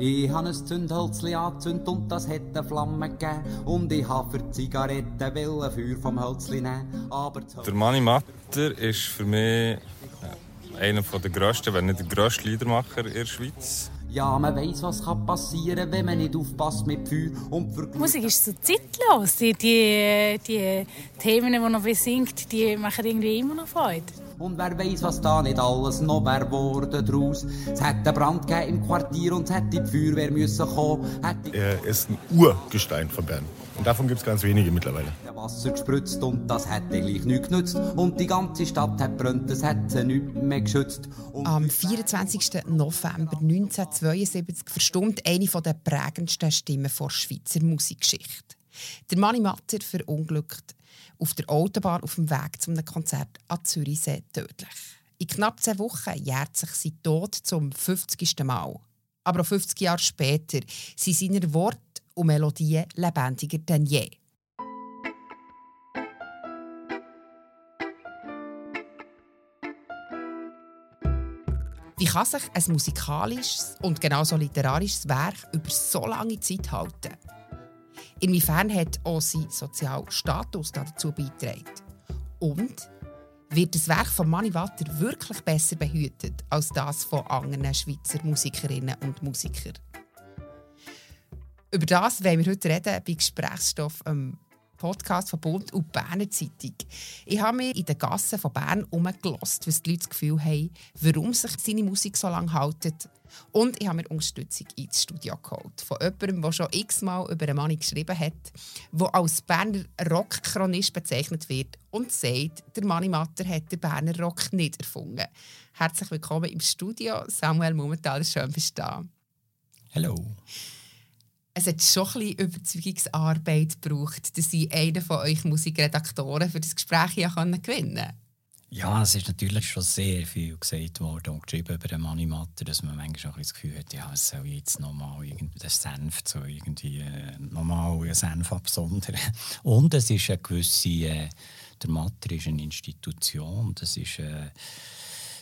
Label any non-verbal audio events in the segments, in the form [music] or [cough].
Ich habe ein Zündhölzli angezündet und das hat eine Flamme gegeben. Und ich habe für Zigaretten ein Feuer vom Hölzli nehmen. Aber der Mani Matter ist für mich einer der grössten, wenn nicht der grösste Liedermacher in der Schweiz. Ja, man weiss, was kann passieren wenn man nicht aufpasst mit Feuer und Die Musik ist so zeitlos. Die, die, die Themen, die man besingt, die machen irgendwie immer noch Freude. Und wer weiß, was da nicht alles noch wäre worden draus. Es hätte einen Brand im Quartier und es hätte die Feuerwehr müssen kommen. Er ist ein Urgestein von Bern. Und davon gibt es ganz wenige mittlerweile. Wasser gespritzt und das hätte gleich nichts genützt. Und die ganze Stadt hat brennt, das hätte nichts mehr geschützt. Und Am 24. November 1972 verstummt eine der prägendsten Stimmen der Schweizer Musikgeschichte. Der Mani Matter verunglückt auf der Autobahn auf dem Weg zu einem Konzert an Zürichsee tödlich. In knapp zehn Wochen jährt sich sein Tod zum 50. Mal. Aber auch 50 Jahre später sind seine Worte und Melodien lebendiger denn je. Wie kann sich ein musikalisches und genauso literarisches Werk über so lange Zeit halten? Inwiefern hat auch sein sozialer Status dazu beigetragen? Und wird das Werk von Mani Watter wirklich besser behütet als das von anderen Schweizer Musikerinnen und Musikern? Über das wollen wir heute reden bei Gesprächsstoff am Podcast von Bund und Berner Zeitung. Ich habe mir in den Gassen von Bern umgelost, was die Leute das Gefühl haben, warum sich seine Musik so lange hält und ich habe mir Unterstützung ins Studio geholt. Von jemandem, der schon x-mal über einen Mann geschrieben hat, der als Berner Rockchronist bezeichnet wird und sagt, der Mani Matter hat den Berner Rock nicht erfunden. Herzlich willkommen im Studio. Samuel Mumenthaler, schön bist du da. Hallo. Es hat schon ein bisschen Überzeugungsarbeit gebraucht, dass ich einen von euch Musikredaktoren für das Gespräch gewinnen konnte. Ja, es ist natürlich schon sehr viel gesagt worden und geschrieben über den Manimatter, dass man manchmal auch das Gefühl hat, ja, es soll jetzt nochmal den Senf so irgendwie äh, nochmal einen Senf absondern. [laughs] Und es ist eine gewisse, äh, der Matter ist eine Institution, das ist äh,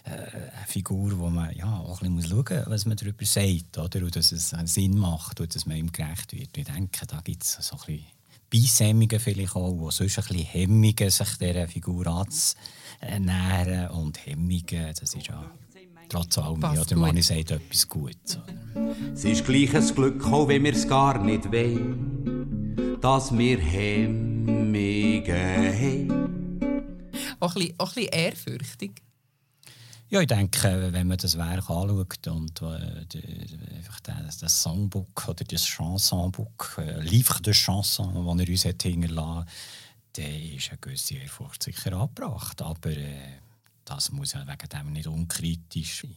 eine Figur, wo man ja, auch ein bisschen schauen muss, was man darüber sagt, oder? und dass es Sinn macht und dass man ihm gerecht wird. Ich denke, da gibt es so ein bisschen Beisämmungen vielleicht auch, wo sonst ein bisschen Hemmungen, sich dieser Figur anzunähern. Und Hemmungen, das ist ja trotz allem, ja, der Mann sagt etwas Gutes. Es ist gleich ein Glück, auch wenn wir es gar nicht wollen, dass wir Hemmungen haben. Auch ein bisschen, auch ein bisschen ehrfürchtig. Ja, ich denke, wenn man das Werk anschaut und äh, einfach das, das Songbook oder das Chansonbook, äh, Livre de Chanson, das er uns hat hinterlassen dann ist eine gewisse Ehrfurcht sicher angebracht. Aber äh, das muss ja wegen dem nicht unkritisch sein.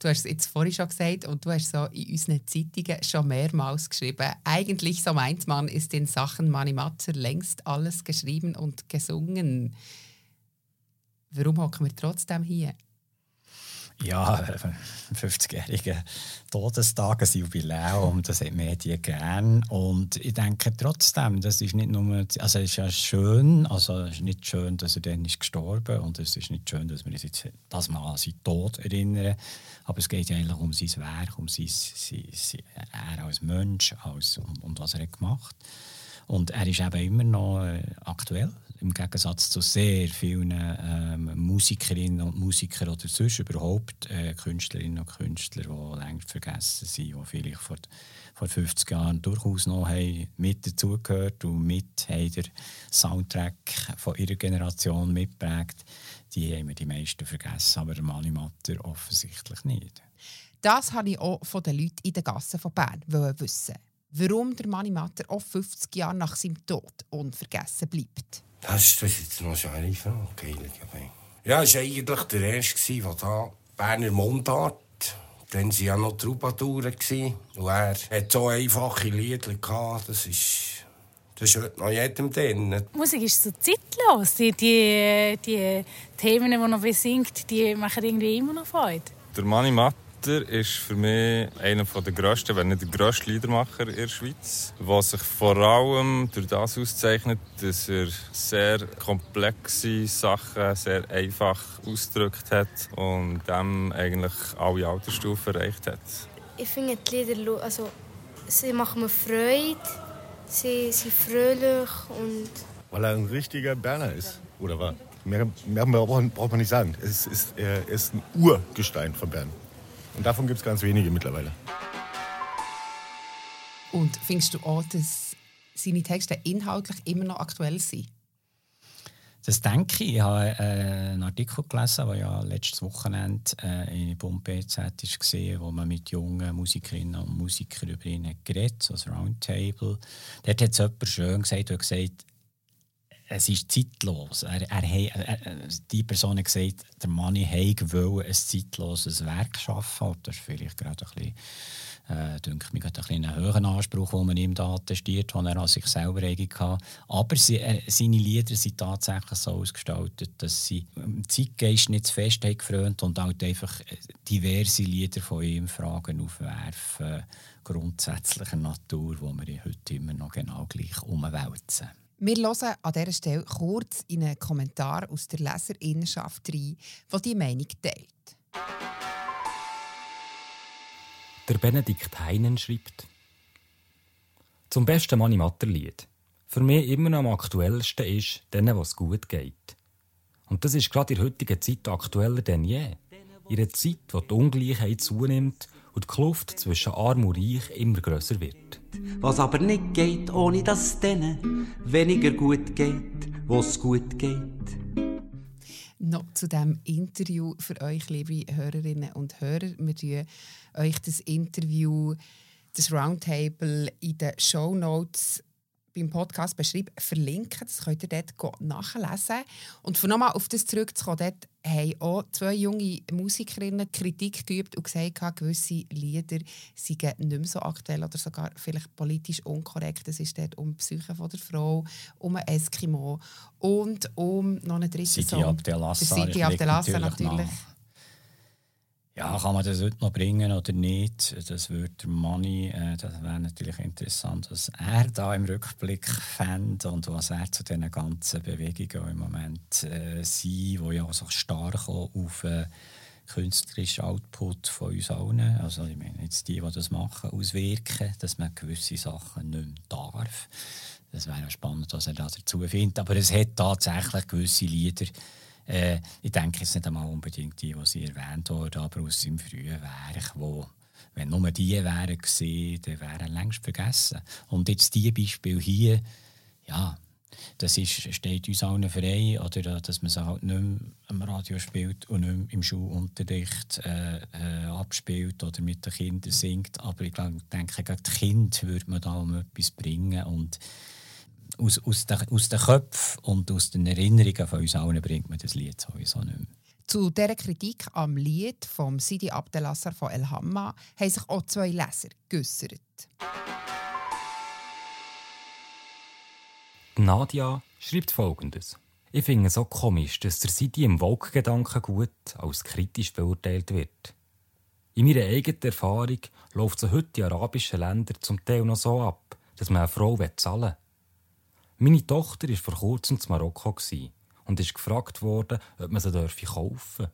Du hast es jetzt vorhin schon gesagt und du hast so in unseren Zeitungen schon mehrmals geschrieben. Eigentlich, so meint man, ist in Sachen Manimatzer längst alles geschrieben und gesungen. Warum hocken wir trotzdem hier? Ja, [laughs] 50-jähriger Todestag, ein Jubiläum, das hat Medien gern. Und ich denke trotzdem, das ist nicht nur, also es ist ja schön, also es ist nicht schön, dass er dann ist gestorben und es ist nicht schön, dass wir uns jetzt das mal an seinen Tod erinnern, aber es geht ja eigentlich um sein Werk, um sein, sein, sein er als Mensch als, und, und was er hat gemacht und er ist eben immer noch äh, aktuell im Gegensatz zu sehr vielen ähm, Musikerinnen und Musikern oder sonst überhaupt äh, Künstlerinnen und Künstler, die längst vergessen sind, die vielleicht vor, vor 50 Jahren durchaus noch mit dazugehört und mit haben Soundtrack von ihrer Generation mitprägt. Die haben wir die meisten vergessen, aber Mani Matter offensichtlich nicht. Das habe ich auch von den Leuten in den Gassen von Bern wissen. Warum der Mani Matter auch 50 Jahre nach seinem Tod unvergessen bleibt. Das ist, jetzt noch eine Frage. Ja, es war eigentlich der Erste, der da Berner Mundart dann waren ja noch Troubadouren. Und er hat so einfache Lieder gehabt, das ist. Das ist heute noch jedem drin. Die Musik ist so zeitlos. Die, die, die Themen, die man besingt, die machen irgendwie immer noch Freude. Der Mani Matt Ritter ist für mich einer der grössten, wenn nicht der grösste Liedermacher in der Schweiz, der sich vor allem durch das auszeichnet, dass er sehr komplexe Sachen sehr einfach ausgedrückt hat und dem eigentlich alle Altersstufen erreicht hat. Ich finde die Lieder, also sie machen mir Freude, sie sind fröhlich und... Weil er ein richtiger Berner ist, oder war? Mehr, mehr braucht man nicht sagen. Es ist, er ist ein Urgestein von Bern. Und davon gibt es ganz wenige mittlerweile. Und findest du auch, dass seine Texte inhaltlich immer noch aktuell sind? Das denke ich. Ich habe äh, einen Artikel gelesen, der ja letztes Wochenende äh, in BZ war, wo man mit jungen Musikerinnen und Musikern über ihn geredet hat, so ein Roundtable. Dort hat es jemand schön gesagt, der gesagt es ist zeitlos. Er, er, er, die Person hat gesagt, der Mann wollte ein zeitloses Werk schaffen. Das ist vielleicht gerade ein bisschen äh, denke mich, ein einen höheren Anspruch, den man ihm da attestiert, den er an sich selber hatte. Aber sie, äh, seine Lieder sind tatsächlich so ausgestaltet, dass sie im Zeitgeist nicht zu fest gefrönt und halt einfach äh, diverse Lieder von ihm Fragen aufwerfen, grundsätzlicher Natur, wo wir heute immer noch genau gleich umwälzen. Wir hören an dieser Stelle kurz in einen Kommentar aus der Leserinnenschaft rein, die diese Meinung teilt. Der Benedikt Heinen schreibt: Zum besten Mani-Matter-Lied. Für mich immer noch am aktuellsten ist, denen, was gut geht. Und das ist gerade in der heutigen Zeit aktueller denn je. In einer Zeit, wo die Ungleichheit zunimmt und die Kluft zwischen Arm und Reich immer grösser wird. Was aber nicht geht, ohne dass es denen weniger gut geht, wo es gut geht noch zu diesem Interview für euch, liebe Hörerinnen und Hörer. Wir tun euch das Interview, das Roundtable in den Show Notes beim Podcast beschrieben, verlinken. Das könnt ihr dort nachlesen. Und von nochmal auf das zurückzukommen, dort haben auch zwei junge Musikerinnen Kritik geübt und gesagt, gewisse Lieder seien nicht mehr so aktuell oder sogar vielleicht politisch unkorrekt. Es ist dort um die Psyche von der Frau, um ein Eskimo und um noch einen dritten Sidi Song. Abdelassar. Sidi Abdelassar natürlich. natürlich ja, kann man das heute noch bringen oder nicht? Das würde der Money, äh, das wäre natürlich interessant, was er da im Rückblick fände und was er zu diesen ganzen Bewegungen im Moment äh, sind, die ja so stark auf äh, künstlerischen Output von uns allen, also ich meine jetzt die, die das machen, auswirken, dass man gewisse Sachen nicht mehr darf. Das wäre spannend, was er da dazu findet. Aber es hat tatsächlich gewisse Lieder, äh, ich denke jetzt nicht einmal unbedingt die, die Sie erwähnt wurden, aber aus seinem frühen Werk, wo wenn nur die wären gesehen, dann wären längst vergessen. Und jetzt die Beispiel hier, ja, das ist, steht uns allen frei, oder, dass man sie halt nicht mehr am Radio spielt und nicht mehr im Schulunterricht äh, äh, abspielt oder mit den Kindern singt. Aber ich denke, gerade die Kinder würde man da um etwas bringen. Und aus, aus, den, aus den Köpfen und aus den Erinnerungen von uns allen bringt man das Lied sowieso nicht mehr. Zu dieser Kritik am Lied von Sidi Abdelassar von El Hamma haben sich auch zwei Leser geäussert. Nadia schreibt folgendes. Ich finde es so komisch, dass der Sidi im Vogue-Gedanken gut als kritisch beurteilt wird. In meiner eigenen Erfahrung läuft es heute in arabischen Ländern zum Teil noch so ab, dass man eine Frau zahlen will. Meine Tochter war vor kurzem in Marokko und ist gefragt worden, ob man sie kaufen dürfe.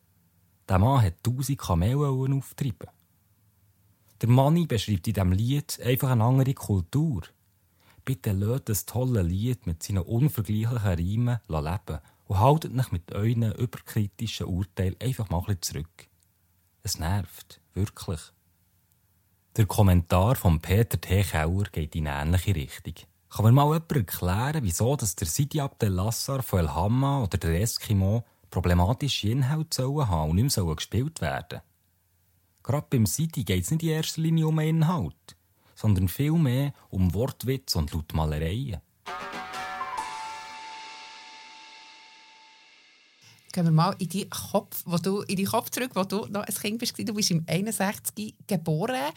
Der Mann hat tausend Kamele auftreiben. Der Manni beschreibt in diesem Lied einfach eine andere Kultur. Bitte lasst das tolle Lied mit seinen unvergleichlichen Reimen leben und haltet euch mit euren überkritischen Urteilen einfach mal ein zurück. Es nervt, wirklich. Der Kommentar von Peter T. Kauer geht in eine ähnliche Richtung. Kann mir mal jemand erklären, wieso dass der Sidi Abdelassar von El Hamma oder der Eskimo problematische Inhalte sollen haben und nicht mehr gespielt werden Gerade beim Sidi geht es nicht in erster Linie um Inhalt, sondern vielmehr um Wortwitz und Lautmalereien. Gehen wir mal in die Kopf, wo du, in die Kopf zurück, wo du noch ein Kind bist. Du bist im 61 geboren.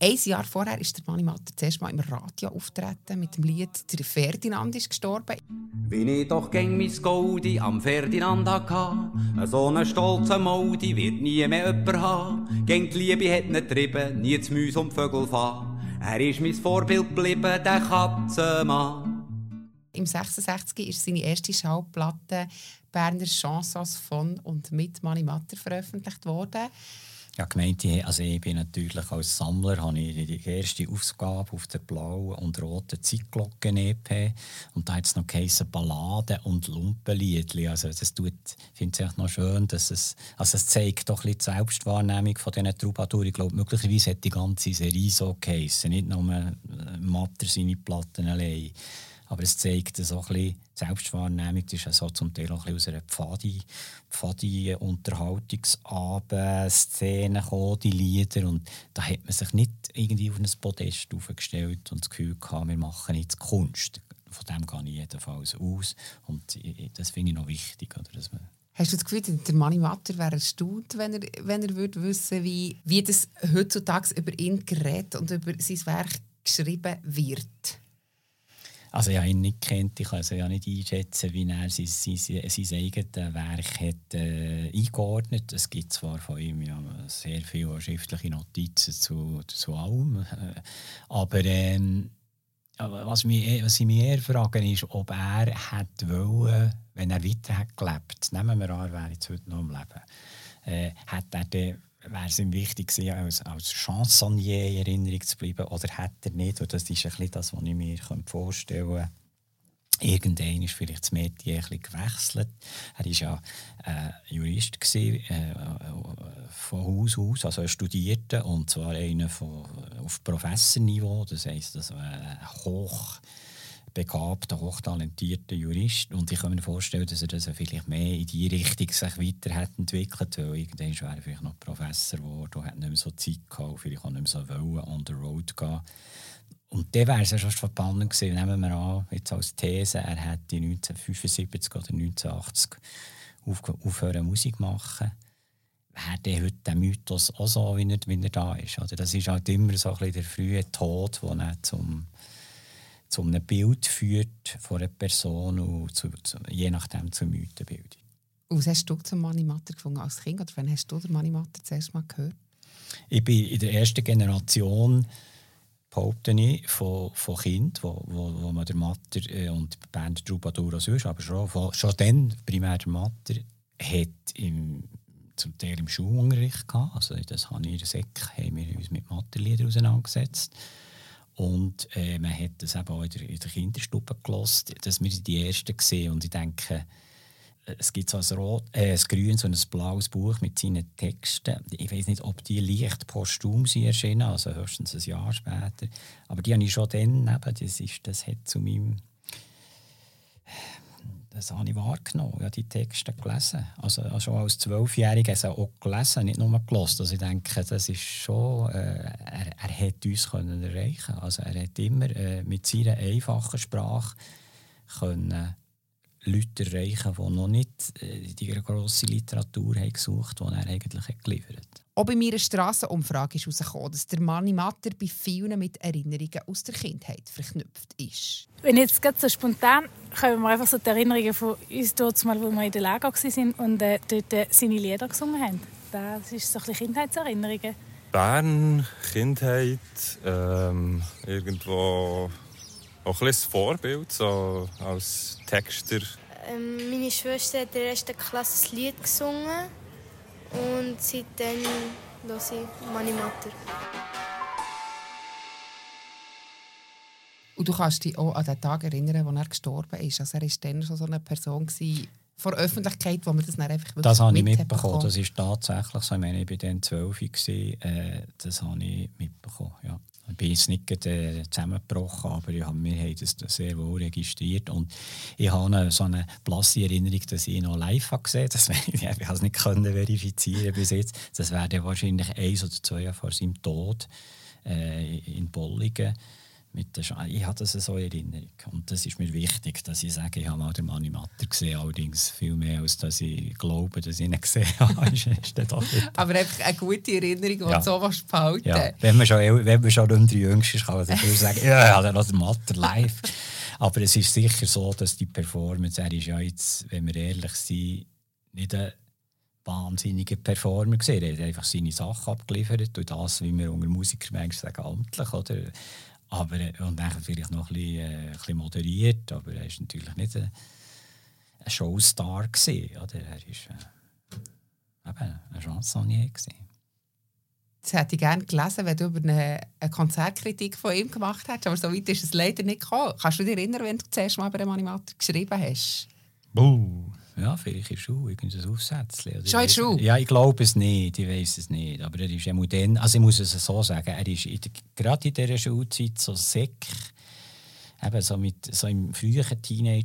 Ein Jahr vorher ist der Mani Matter zuerst mal im Radio auftreten mit dem Lied «Der Ferdinand ist gestorben». Wenn ich doch gäng mein Goldi am Ferdinand hatte, so einen stolzen Moldi wird nie mehr jemand haben. Gäng die Liebe hat nicht getrieben, nie zu Mäus und Vögel fahren. Er ist mein Vorbild geblieben, der Katzenmann. Im 66 ist seine erste Schallplatte Berner Chansons von und mit Mani Matter veröffentlicht worden. ja, gemeint, also ich bin natürlich als Sammler habe ich die erste Ausgabe auf der blauen und roten Zeitglocken EP und da hat es noch geheißen Balladen und Lumpenliedli. Also das finde ich noch schön, dass es, also es zeigt doch die Selbstwahrnehmung von diesen Troubadour. Ich glaube, möglicherweise hat die ganze Serie so geheißen, nicht nur äh, Matter seine Platten allein. Aber es zeigt so die Selbstwahrnehmung. Das ist ja zum Teil auch ein aus einer Pfadi, Pfadi Unterhaltungsabend-Szene gekommen, die Lieder. Und da hat man sich nicht irgendwie auf ein Podest aufgestellt und das Gefühl gehabt, wir machen jetzt Kunst. Von dem gehe ich jedenfalls aus. Und das finde ich noch wichtig. Oder, dass man Hast du das Gefühl, der Manni Matter wäre erstaunt, wenn er, wenn er würde wissen wie, wie das heutzutage über ihn gerät und über sein Werk geschrieben wird? Also ich habe ihn nicht kennt, ich kann also ja nicht einschätzen, wie er sein, sein, sein eigenes Werk hat, äh, eingeordnet. Es gibt zwar von ihm ja sehr viele schriftliche Notizen zu, zu allem, äh, aber ähm, was, mich, was ich mich eher frage, ist, ob er hätte wollen, wenn er weiter hat gelebt, nehmen wir an, er wäre jetzt heute noch am Leben, äh, hat er dann wäre es ihm wichtig gewesen, als, als Chansonnier in Erinnerung zu bleiben oder hätte er nicht? Und das ist ein bisschen das, was ich mir vorstellen könnte. Irgendwann ist vielleicht das Metier ein gewechselt. Er war ja äh, Jurist gewesen, äh, von Haus aus, also er studierte und zwar einer von, auf Professorniveau, das heisst, das war hoch begabter, hochtalentierter Jurist. Und ich kann mir vorstellen, dass er das vielleicht mehr in die Richtung sich weiterentwickelt weil irgendwann wäre er vielleicht noch Professor geworden und hat nicht mehr so Zeit gehabt, vielleicht auch nicht mehr so wollen, on the road gehen. Und dann wäre es ja schon spannend gewesen, nehmen wir an, jetzt als These, er hätte 1975 oder 1980 aufhören Musik machen wäre dann heute der Mythos auch so, wie er, wie er da ist. Oder das ist halt immer so ein bisschen der frühe Tod, der dann zum zu einem Bild führt von einer Person und zu, zu, je nachdem zur Mythenbildung. Was hast du zum Manimatter gefunden als Kind? Oder wann hast du den Manimatter zuerst mal gehört? Ich bin in der ersten Generation behaupte ich, von, von Kind, wo, wo, wo man der Matter äh, und die Band Troubadour sonst, aber schon, von, schon dann, primär der Matter, hat im, zum Teil im Schulunterricht gehabt. Also das habe ich in der Sek, haben wir uns mit Matterliedern auseinandergesetzt. Und äh, man hat das eben auch in der, der Kinderstube gelost, dass wir die Ersten gesehen und ich denke, es gibt so ein, Rot, äh, ein grünes und ein blaues Buch mit seinen Texten. Ich weiß nicht, ob die leicht posthum sind erschienen, also höchstens ein Jahr später. Aber die habe ich schon dann, eben, das, ist, das hat zu meinem das habe ich wahrgenommen. Ich habe die Texte gelesen. Also, also schon als Zwölfjähriger habe auch gelesen, nicht nur gelesen. Also ich denke, das ist schon, äh, er, er hat uns können erreichen Also er hat immer äh, mit seiner einfachen Sprache können Leute erreichen, die noch nicht äh, die grosse Literatur haben gesucht haben, die er eigentlich hat geliefert hat. Auch bei meiner Strassenumfrage ist herausgekommen, dass der Manni Matter bei vielen mit Erinnerungen aus der Kindheit verknüpft ist. Wenn jetzt ganz so spontan kommen wir einfach so die Erinnerungen von uns dort mal, wo wir in der Lager waren und äh, dort äh, seine Lieder gesungen haben. Das ist so ein bisschen Kindheitserinnerungen. Bern, Kindheit, ähm, irgendwo auch ein Vorbild so als Texter. Ähm, meine Schwester hat in der ersten Klasse ein Lied gesungen und seitdem höre ich meine Mutter. Und du kannst dich auch an den Tag erinnern, wo er gestorben ist. Also er war dann schon so eine Person gewesen, vor der Öffentlichkeit, wo man das dann einfach Das habe ich mitbekommen. Das ist tatsächlich so. Ich meine, ich war dann zwölf. Äh, das habe ich mitbekommen, ja. Ich bin jetzt nicht äh, zusammengebrochen, aber ich habe, wir haben das sehr wohl registriert. Und ich habe eine, so eine blasse Erinnerung, dass ich ihn noch live habe gesehen habe. [laughs] Ich habe es nicht können verifizieren bis jetzt. Das wäre wahrscheinlich eins oder zwei Jahre vor seinem Tod äh, in Bolligen mit der ich habe das so in Erinnerung. Und das ist mir wichtig, dass ich sage, ich habe mal den Manni Matter gesehen, allerdings viel mehr, als dass ich glaube, dass ich ihn [laughs] gesehen habe. ist Aber einfach eine gute Erinnerung, die ja. so was behalten. Ja. Wenn man schon, wenn man schon unter Jüngsten ist, kann man dafür sagen, ja, habe noch den Matter live. Aber es ist sicher so, dass die Performance, er ist ja jetzt, wenn wir ehrlich sind, nicht ein wahnsinniger Performer gesehen. Er hat einfach seine Sachen abgeliefert und das, wie wir unter Musikern manchmal sagen, amtlich, oder? Aber, äh, und dann vielleicht noch ein bisschen, äh, ein bisschen moderiert, aber er war natürlich nicht ein, ein Showstar. Gewesen, oder? Er war äh, eben ein Chansonnier. Gewesen. Jetzt hätte ich gerne gelesen, wenn du über eine, eine Konzertkritik von ihm gemacht hättest, aber so weit ist es leider nicht gekommen. Kannst du dich erinnern, wenn du zuerst mal über einen Animator geschrieben hast? Buh. Ja, vielleicht in der Schule, irgendein Aufsätzchen. Schon in der Schule? Ja, ich glaube es nicht, ich weiß es nicht. Aber er ist ja dann, also ich muss es so sagen, er ist in der, gerade in dieser Schulzeit so sick, eben so, mit, so im frühen die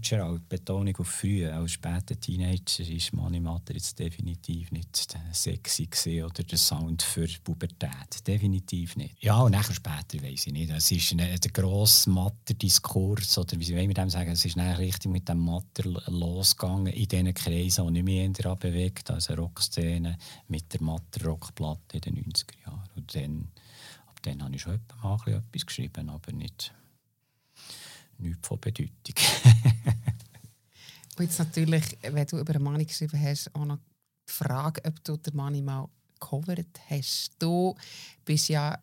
Betonung auf früh, als später Teenager ist Manimator jetzt definitiv nicht sexy gewesen, oder der Sound für Pubertät. Definitiv nicht. Ja, und nachher später weiß ich nicht. Es ist ein, der grosse Matter-Diskurs, oder wie wollen wir dem sagen, es ist dann richtig mit dem Matter losgegangen in diesen Kreisen, die nicht mehr daran bewegt, also Rockszene mit der Matter-Rockplatte in den 90er Jahren. Und dann, ab dann habe ich schon etwas geschrieben, aber nicht nichts von Bedeutung. Und [laughs] jetzt natürlich, wenn du über einen Mani geschrieben hast, auch noch die Frage, ob du den Mani mal gecovert hast. Du bist ja,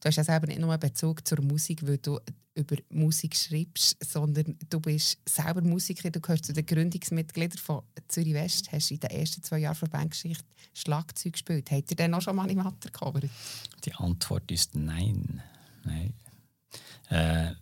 du hast ja selber nicht nur einen Bezug zur Musik, weil du über Musik schreibst, sondern du bist selber Musiker, du gehörst zu den Gründungsmitgliedern von Zürich West, hast in den ersten zwei Jahren von Bandgeschichte Schlagzeug gespielt. Habt ihr denn auch schon Mani Matter gecovert? Die Antwort ist nein. nein. Äh,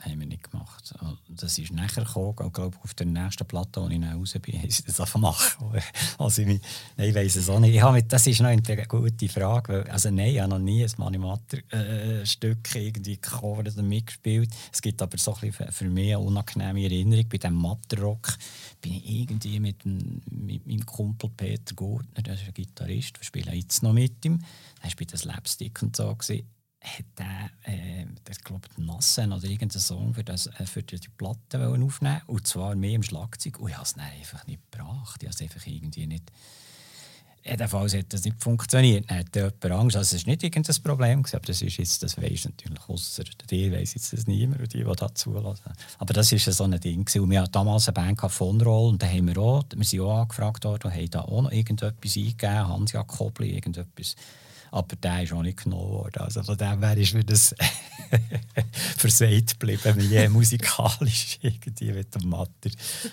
haben wir nicht gemacht. Das ist nachher gekommen, ich auf der nächsten Platte, als ich dann raus bin, haben sie das gemacht. [laughs] Also ich, nein, ich weiss es auch nicht. Ich mit, das ist noch eine gute Frage. Weil, also nein, ich habe noch nie ein Manimator-Stück äh, irgendwie gecovert oder mitgespielt. Es gibt aber so ein für mich eine unangenehme Erinnerung. Bei diesem Matterrock bin ich irgendwie mit, mit meinem Kumpel Peter Gurtner, der ist ein Gitarrist, wir spielen jetzt noch mit ihm. Er war bei den Slapstick und so. Gewesen hat er, äh, ich glaube, Nassen oder irgendeinen Song für, das, äh, für die Platte aufnehmen Und zwar mehr im Schlagzeug. Und ich habe es einfach nicht gebracht. Ich habe es einfach irgendwie nicht. Jedenfalls hat das nicht funktioniert. Dann hat jemand Angst. Also es war nicht irgendein Problem, aber das ist jetzt, das weisst natürlich außer dir, weiss jetzt das niemand, die, die da zulassen. Aber das war so ein Ding. Und wir hatten damals eine Band von Roll und da haben wir auch, wir sind auch angefragt worden, haben da auch noch irgendetwas eingegeben, Hans-Jakob Kobli, irgendetwas aber der ist auch nicht genommen worden. Also von dem her ist mir das [laughs] versagt geblieben, je musikalisch [laughs] irgendwie mit dem Matter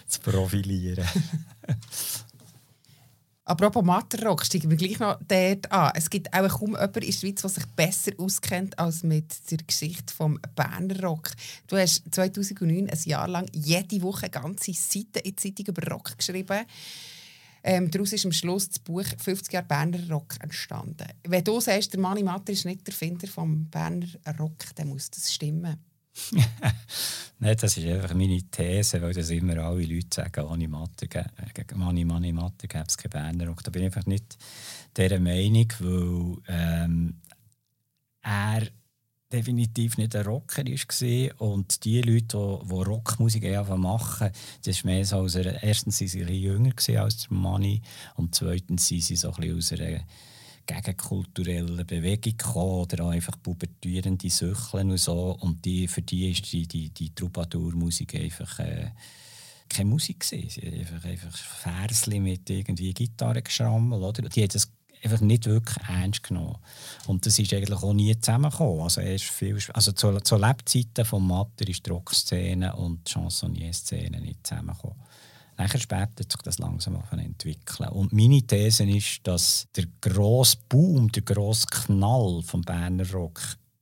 zu profilieren. [laughs] Apropos Matterrock, steigen wir gleich noch dort an. Es gibt auch kaum jemanden in der Schweiz, der sich besser auskennt als mit der Geschichte des Berner Rock. Du hast 2009 ein Jahr lang jede Woche ganze Seiten in die Zeitung über Rock geschrieben. Ähm, daraus ist am Schluss das Buch 50 Jahre Berner Rock entstanden. Wenn du sagst, der Mani Matter ist nicht der Erfinder des Berner Rock, dann muss das stimmen. [laughs] Nein, das ist einfach meine These, weil das immer alle Leute sagen, ohne Mathe, Mani, Mani, Mathe gäbe es keinen Berner Rock. Da bin ich einfach nicht dieser Meinung, weil ähm, er definitiv nicht ein Rocker war. Und die Leute, die, die Rockmusik machen, das ist mehr so aus einer, erstens waren sie ein jünger als der Manni und zweitens sind sie so ein aus einer gegenkulturellen Bewegung gekommen oder auch einfach pubertierende Süchlen und so. Und die, für die ist die, die, die Troubadour-Musik einfach... Äh, keine Musik gesehen. Einfach, einfach Versli mit irgendwie Gitarre geschrammelt. Oder? Die haben das einfach nicht wirklich ernst genommen. Und das ist eigentlich auch nie zusammengekommen. Also, erst viel, also zu, zu Lebzeiten von Matter ist die Rockszene und die Chansonnier-Szene nicht zusammengekommen. Nachher später hat sich das langsam entwickeln. Und meine These ist, dass der grosse Boom, der grosse Knall vom Berner Rock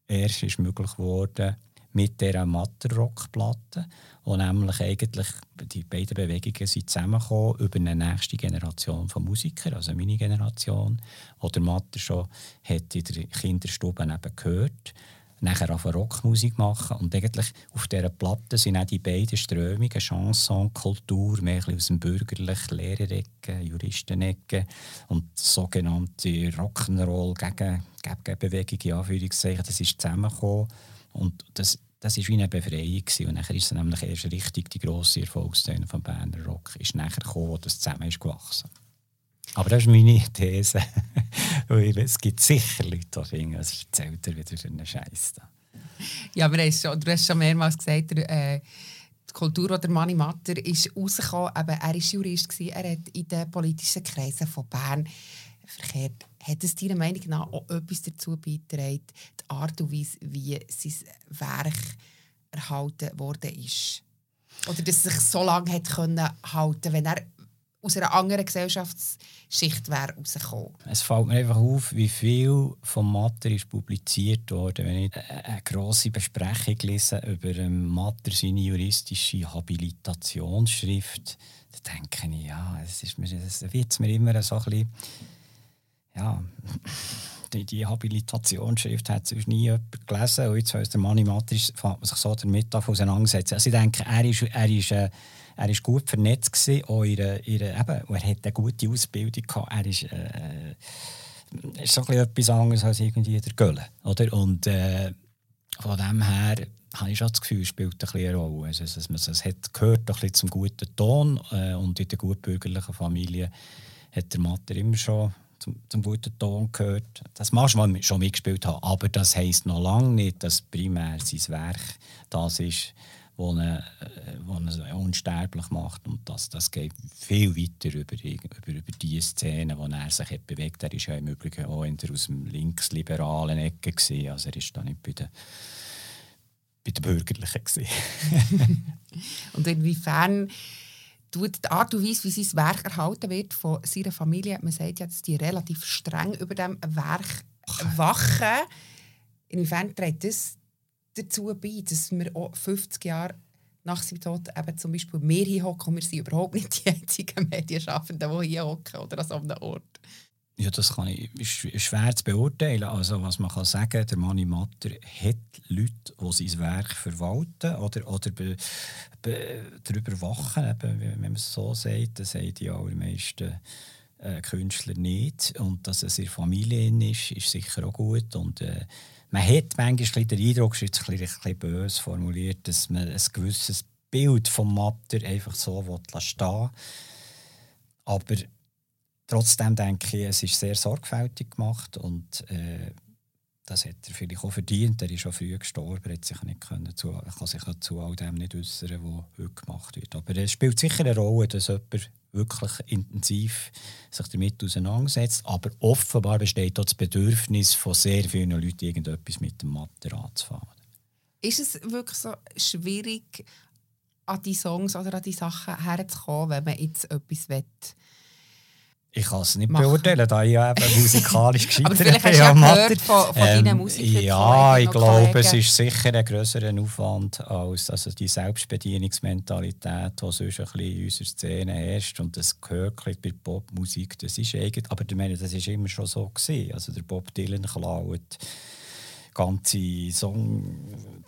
erst ist möglich geworden mit dieser Matter-Rock-Platte wo nämlich eigentlich die beiden Bewegungen sind zusammengekommen über eine nächste Generation von Musikern, also meine Generation, die der Matter schon hat in der Kinderstube eben gehört nachher auf Rockmusik machen und eigentlich auf dieser Platte sind auch die beiden Strömungen, Chanson, Kultur, mehr aus dem bürgerlich Lehrerecke, Juristenecke und sogenannte Rock'n'Roll gegen Gegenbewegung, in Anführungszeichen, das ist zusammengekommen und das das war wie eine Befreiung. Gewesen. Und nachher ist es nämlich erst richtig die grosse Erfolgsszene von Berner Rock ist nachher gekommen, wo das zusammen ist gewachsen. Aber das ist meine These. [laughs] es gibt sicher Leute, die finden, es erzählt er wieder für einen Scheiß. Ja, aber schon, du hast schon mehrmals gesagt, äh, die Kultur, die der Mani Matter ist rausgekommen, aber er war Jurist, gewesen, er hat in den politischen Kreisen von Bern verkehrt. Hat es deiner Meinung nach auch etwas dazu beigetragen, die Art und Weise, wie sein Werk erhalten worden ist? Oder dass es sich so lange hat können halten, wenn er aus einer anderen Gesellschaftsschicht wäre rausgekommen. Es fällt mir einfach auf, wie viel vom Matter ist publiziert wurde. Wenn ich eine grosse Besprechung lese über Matter seine juristische Habilitationsschrift, dann denke ich, ja, es ist mir, es wird mir immer so ein bisschen, ja, [laughs] die, die Habilitationsschrift hat sonst nie jemand gelesen und jetzt, weil der Mani Matter ist, fängt man sich so damit auseinandersetzen. Also ich denke, er ist, er ist äh, er war gut vernetzt, gewesen, auch ihre, ihre, eben, er hatte eine gute Ausbildung. Gehabt. Er ist, äh, ist so etwas anderes als irgendwie der Gölle. Oder? Und äh, von dem her habe ich schon das Gefühl, spielt ein bisschen eine Rolle. Also, dass man es hat gehört ein bisschen zum guten Ton äh, und in der gutbürgerlichen Familie hat der Matter immer schon zum, zum guten Ton gehört. Das mag man schon mitgespielt haben, aber das heisst noch lange nicht, dass primär sein Werk das ist, wo ihn, ihn unsterblich macht. Und das, das geht viel weiter über, über, über die Szene, wo er sich hat bewegt. Er war ja im Übrigen auch aus dem linksliberalen Ecke. Gewesen. Also er war da nicht bei den, bei den Bürgerlichen. [laughs] und inwiefern die Art und Weise, wie sein Werk erhalten wird von seiner Familie, man sagt ja, dass die relativ streng über dem Werk wachen. Inwiefern trägt das dazu bei, dass wir auch 50 Jahre nach seinem Tod eben zum Beispiel wir hier hocken und wir sind überhaupt nicht die einzigen Medienschaffenden, die hier hocken oder an so einem Ort. Ja, das kann ich, ist schwer zu beurteilen. Also, was man kann sagen, der Mani Matter hat Leute, die sein Werk verwalten oder, oder be, be, darüber wachen, eben, wenn man es so sagt. Das sagen die allermeisten äh, Künstler nicht. Und dass es der Familie ist, ist sicher auch gut. Und, äh, man hat manchmal den Eindruck, ist jetzt ein bisschen böse formuliert, dass man ein gewisses Bild vom Matter einfach so stehen will. Aber trotzdem denke ich, es ist sehr sorgfältig gemacht und äh, das hat er vielleicht auch verdient. Er ist schon früh gestorben, hat sich nicht können zu, kann sich zu all dem nicht äußern, was heute gemacht wird. Aber es spielt sicher eine Rolle, dass jemand wirklich intensiv sich damit auseinandersetzt. Aber offenbar besteht auch das Bedürfnis von sehr vielen Leuten, irgendetwas mit dem Mathe anzufangen. Ist es wirklich so schwierig, an die Songs oder an die Sachen herzukommen, wenn man jetzt etwas will? Ich kann es nicht machen. beurteilen, da ich ja eben [laughs] musikalisch gescheitert Aber vielleicht hast du ja gehört von, von ähm, deinen Musikern. Ja, ich glaube, es ist sicher ein grösserer Aufwand als also die Selbstbedienungsmentalität, die sonst ein bisschen in unserer Szene herrscht. Und das gehört bei Popmusik, das ist eigentlich, aber ich meine, das war immer schon so. Gewesen. Also der Bob Dylan klaut ganze Song,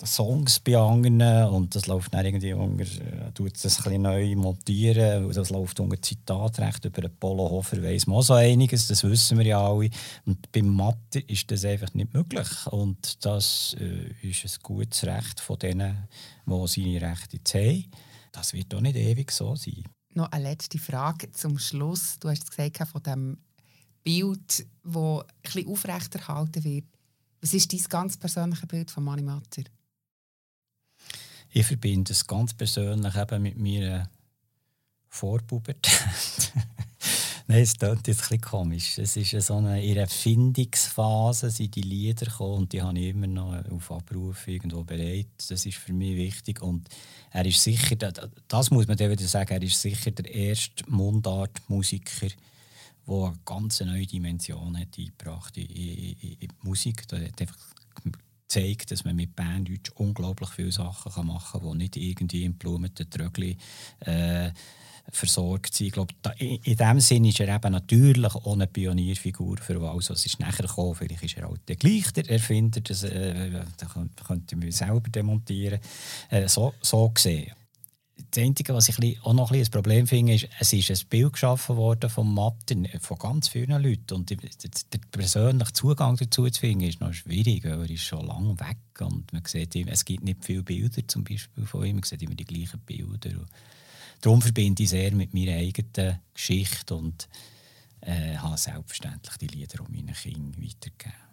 Songs bei anderen und das läuft dann irgendwie unter, äh, tut das ein neu montieren das läuft unter Zitatrecht über den Polo Hofer weiss man auch so einiges, das wissen wir ja alle und beim Mathe ist das einfach nicht möglich und das äh, ist ein gutes Recht von denen, die seine Rechte jetzt haben. Das wird auch nicht ewig so sein. Noch eine letzte Frage zum Schluss. Du hast gesagt von dem Bild, das ein bisschen aufrechterhalten wird. Was ist dein ganz persönliches Bild von Mani Matter? Ich verbinde es ganz persönlich eben mit meiner Vorpubertät. [laughs] Nein, es klingt jetzt ein komisch. Es ist so eine, in einer Findungsphase sind die Lieder gekommen und die habe ich immer noch auf Abruf irgendwo bereit. Das ist für mich wichtig und er ist sicher, das muss man wieder sagen, er ist sicher der erste Mundartmusiker, musiker wo eine ganz neue Dimension hat eingebracht in, in, in, die Musik. Das hat einfach gezeigt, dass man mit Banddeutsch unglaublich viele Sachen machen kann, die nicht irgendwie im Blumentrögli Trögli äh, versorgt sind. Ich glaube, da, in, in dem Sinne ist er eben natürlich eine Pionierfigur für alles, was ist nachher gekommen. Vielleicht ist er auch der gleiche der Erfinder, das, äh, das könnte man selber demontieren. Äh, so, so gesehen das Einzige, was ich auch noch ein, Problem finde, ist, es ist ein Bild geschaffen worden von Matten, von ganz vielen Leuten. Und der persönliche Zugang dazu zu finden, ist noch schwierig, weil er ist schon lange weg und man sieht, es gibt nicht viele Bilder zum Beispiel von ihm, man sieht immer die gleichen Bilder. Und darum verbinde ich sehr mit meiner eigenen Geschichte und äh, habe selbstverständlich die Lieder um meine Kinder weitergegeben.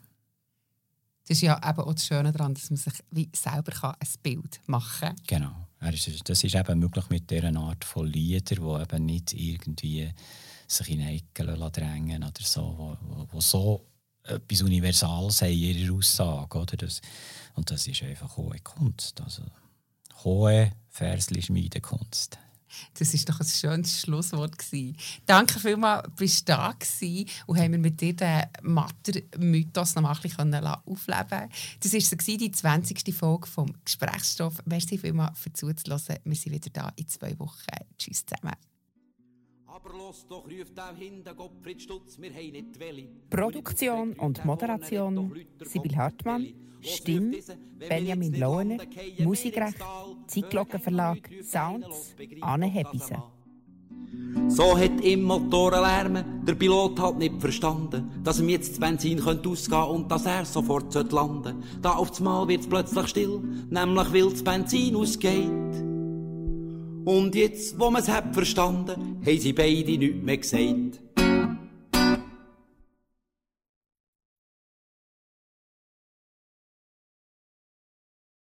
Das ist ja eben auch das Schöne daran, dass man sich wie selber ein Bild machen kann. Genau. Das ist eben möglich mit dieser Art von Liedern, die eben nicht irgendwie sich in Ecken drängen oder so, wo, wo, wo so etwas Universales haben in ihrer Aussage. Oder? Das, und das ist einfach hohe Kunst. Also, hohe Versli-Schmiedekunst. Das ist doch ein schönes Schlusswort gewesen. Danke vielmals, bist du da gewesen und haben wir mit dir den Matter-Mythos noch ein bisschen aufleben Das war die 20. Folge vom Gesprächsstoff. Merci vielmals für zuzuhören. Wir sind wieder da in zwei Wochen. Tschüss zusammen. Aber los doch, ruft auch hinten Gottfried Stutz, wir haben nicht Welle. Produktion und Moderation. Sibyl Hartmann, Stimme Benjamin Lohner, Musikrecht. Zeitglocken Verlag, Sounds Anne Hebise. So hat im Motorenlärm der Pilot halt nicht verstanden, dass ihm jetzt das Benzin könnte ausgehen und dass er sofort landen. Sollte. Da aufs Mal wird's plötzlich still, nämlich weil das Benzin ausgeht. Und jetzt, wo man's hat verstanden, haben sie beide nichts mehr gesagt.